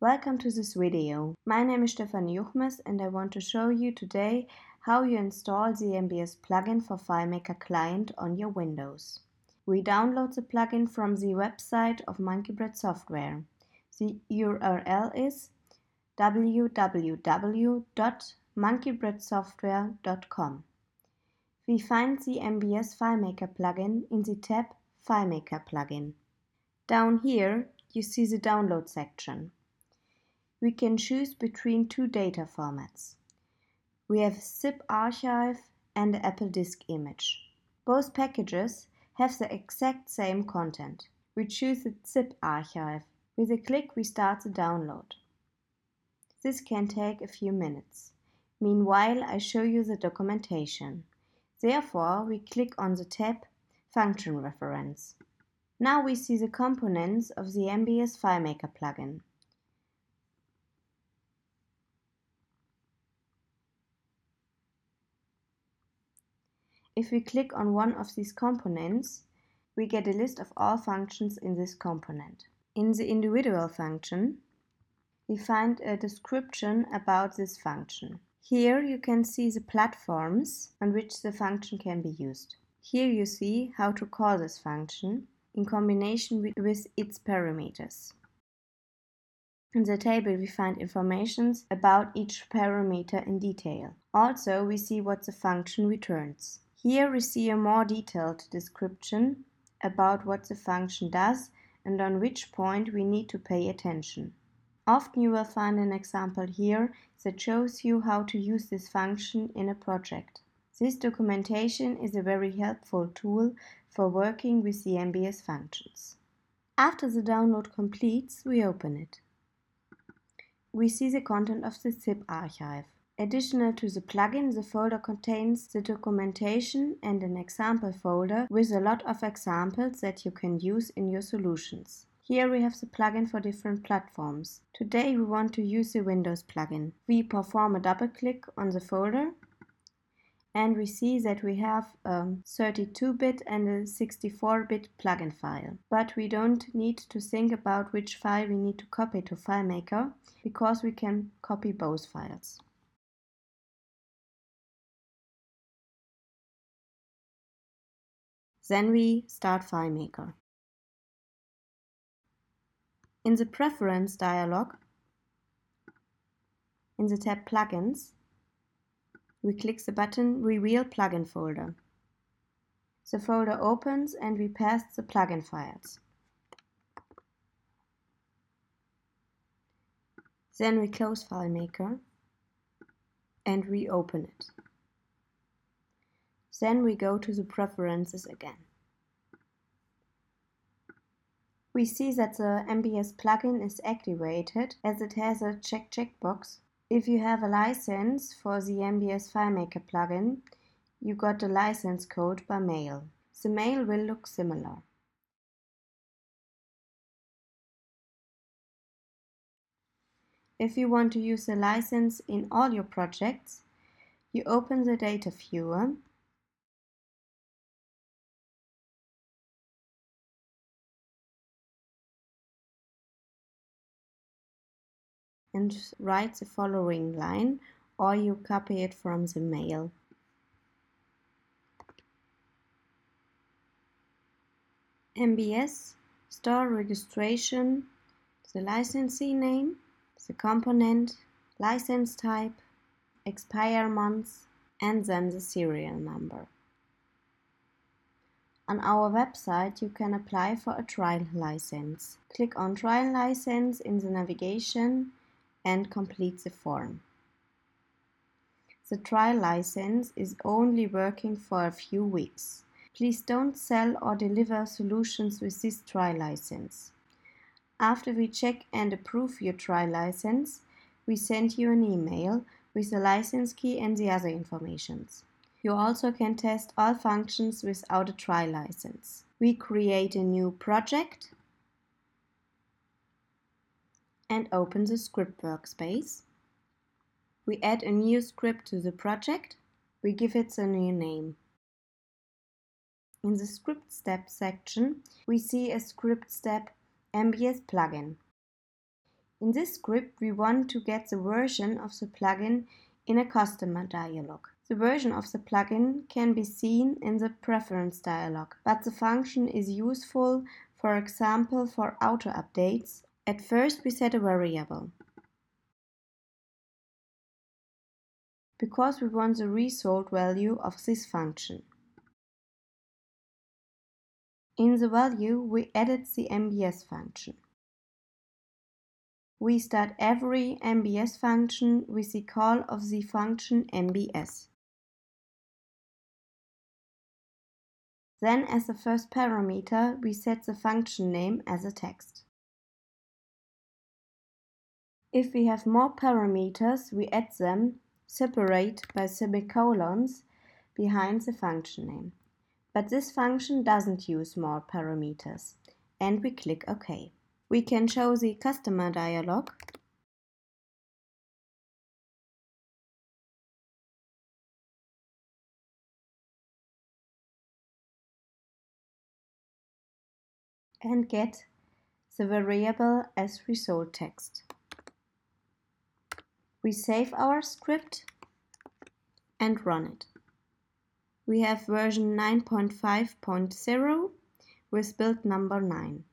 Welcome to this video. My name is Stefanie Juchmes and I want to show you today how you install the MBS plugin for FileMaker Client on your Windows. We download the plugin from the website of MonkeyBread Software. The URL is www.monkeybreadsoftware.com. We find the MBS FileMaker plugin in the tab FileMaker plugin. Down here, you see the download section. We can choose between two data formats. We have zip archive and Apple disk image. Both packages have the exact same content. We choose the zip archive. With a click we start the download. This can take a few minutes. Meanwhile I show you the documentation. Therefore we click on the tab Function Reference. Now we see the components of the MBS FileMaker plugin. If we click on one of these components, we get a list of all functions in this component. In the individual function, we find a description about this function. Here you can see the platforms on which the function can be used. Here you see how to call this function in combination with, its parameters. In the table we find information about each parameter in detail. Also we see what the function returns. Here we see a more detailed description about what the function does and on which point we need to pay attention. Often you will find an example here that shows you how to use this function in a project. This documentation is a very helpful tool for working with the MBS functions. After the download completes, we open it. We see the content of the zip archive. Additional to the plugin, the folder contains the documentation and an example folder with a lot of examples that you can use in your solutions. Here we have the plugin for different platforms. Today we want to use the Windows plugin. We perform a double click on the folder and we see that we have a 32-bit and a 64-bit plugin file. But we don't need to think about which file we need to copy to FileMaker because we can copy both files. Then we start FileMaker. In the Preference dialog, in the tab Plugins, we click the button Reveal Plugin folder. The folder opens and we paste the plugin files. Then we close FileMaker and reopen it. Then we go to the preferences again. We see that the MBS plugin is activated as it has a check checkbox. If you have a license for the MBS FileMaker plugin, you got the license code by mail. The mail will look similar. If you want to use the license in all your projects, you open the data viewer and write the following line or you copy it from the mail. MBS, store registration, the licensee name, the component, license type, expire month, and then the serial number. On our website you can apply for a trial license. Click on trial license in the navigation and complete the form. The trial license is only working for a few weeks. Please don't sell or deliver solutions with this trial license. After we check and approve your trial license, we send you an email with the license key and the other informations. You also can test all functions without a trial license. We create a new project and open the script workspace. We add a new script to the project. We give it a new name. In the script step section, we see a script step MBS plugin. In this script, we want to get the version of the plugin in a customer dialog. The version of the plugin can be seen in the preference dialog, but the function is useful, for example, for auto updates. At first, we set a variable. because we want the result value of this function. In the value, we added the MBS function. We start every MBS function with the call of the function MBS. Then as the first parameter, we set the function name as a text. If we have more parameters, we add them, separate by semicolons behind the function name. But this function doesn't use more parameters, and we click OK. We can show the customer dialog and get the variable as result text. We save our script and run it. We have version 9.5.0 with build number 9.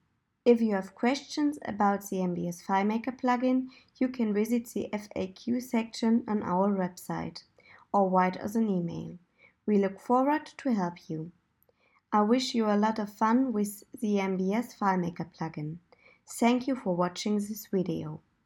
If you have questions about the MBS FileMaker plugin, you can visit the FAQ section on our website or write us an email. We look forward to help you. I wish you a lot of fun with the MBS FileMaker plugin. Thank you for watching this video.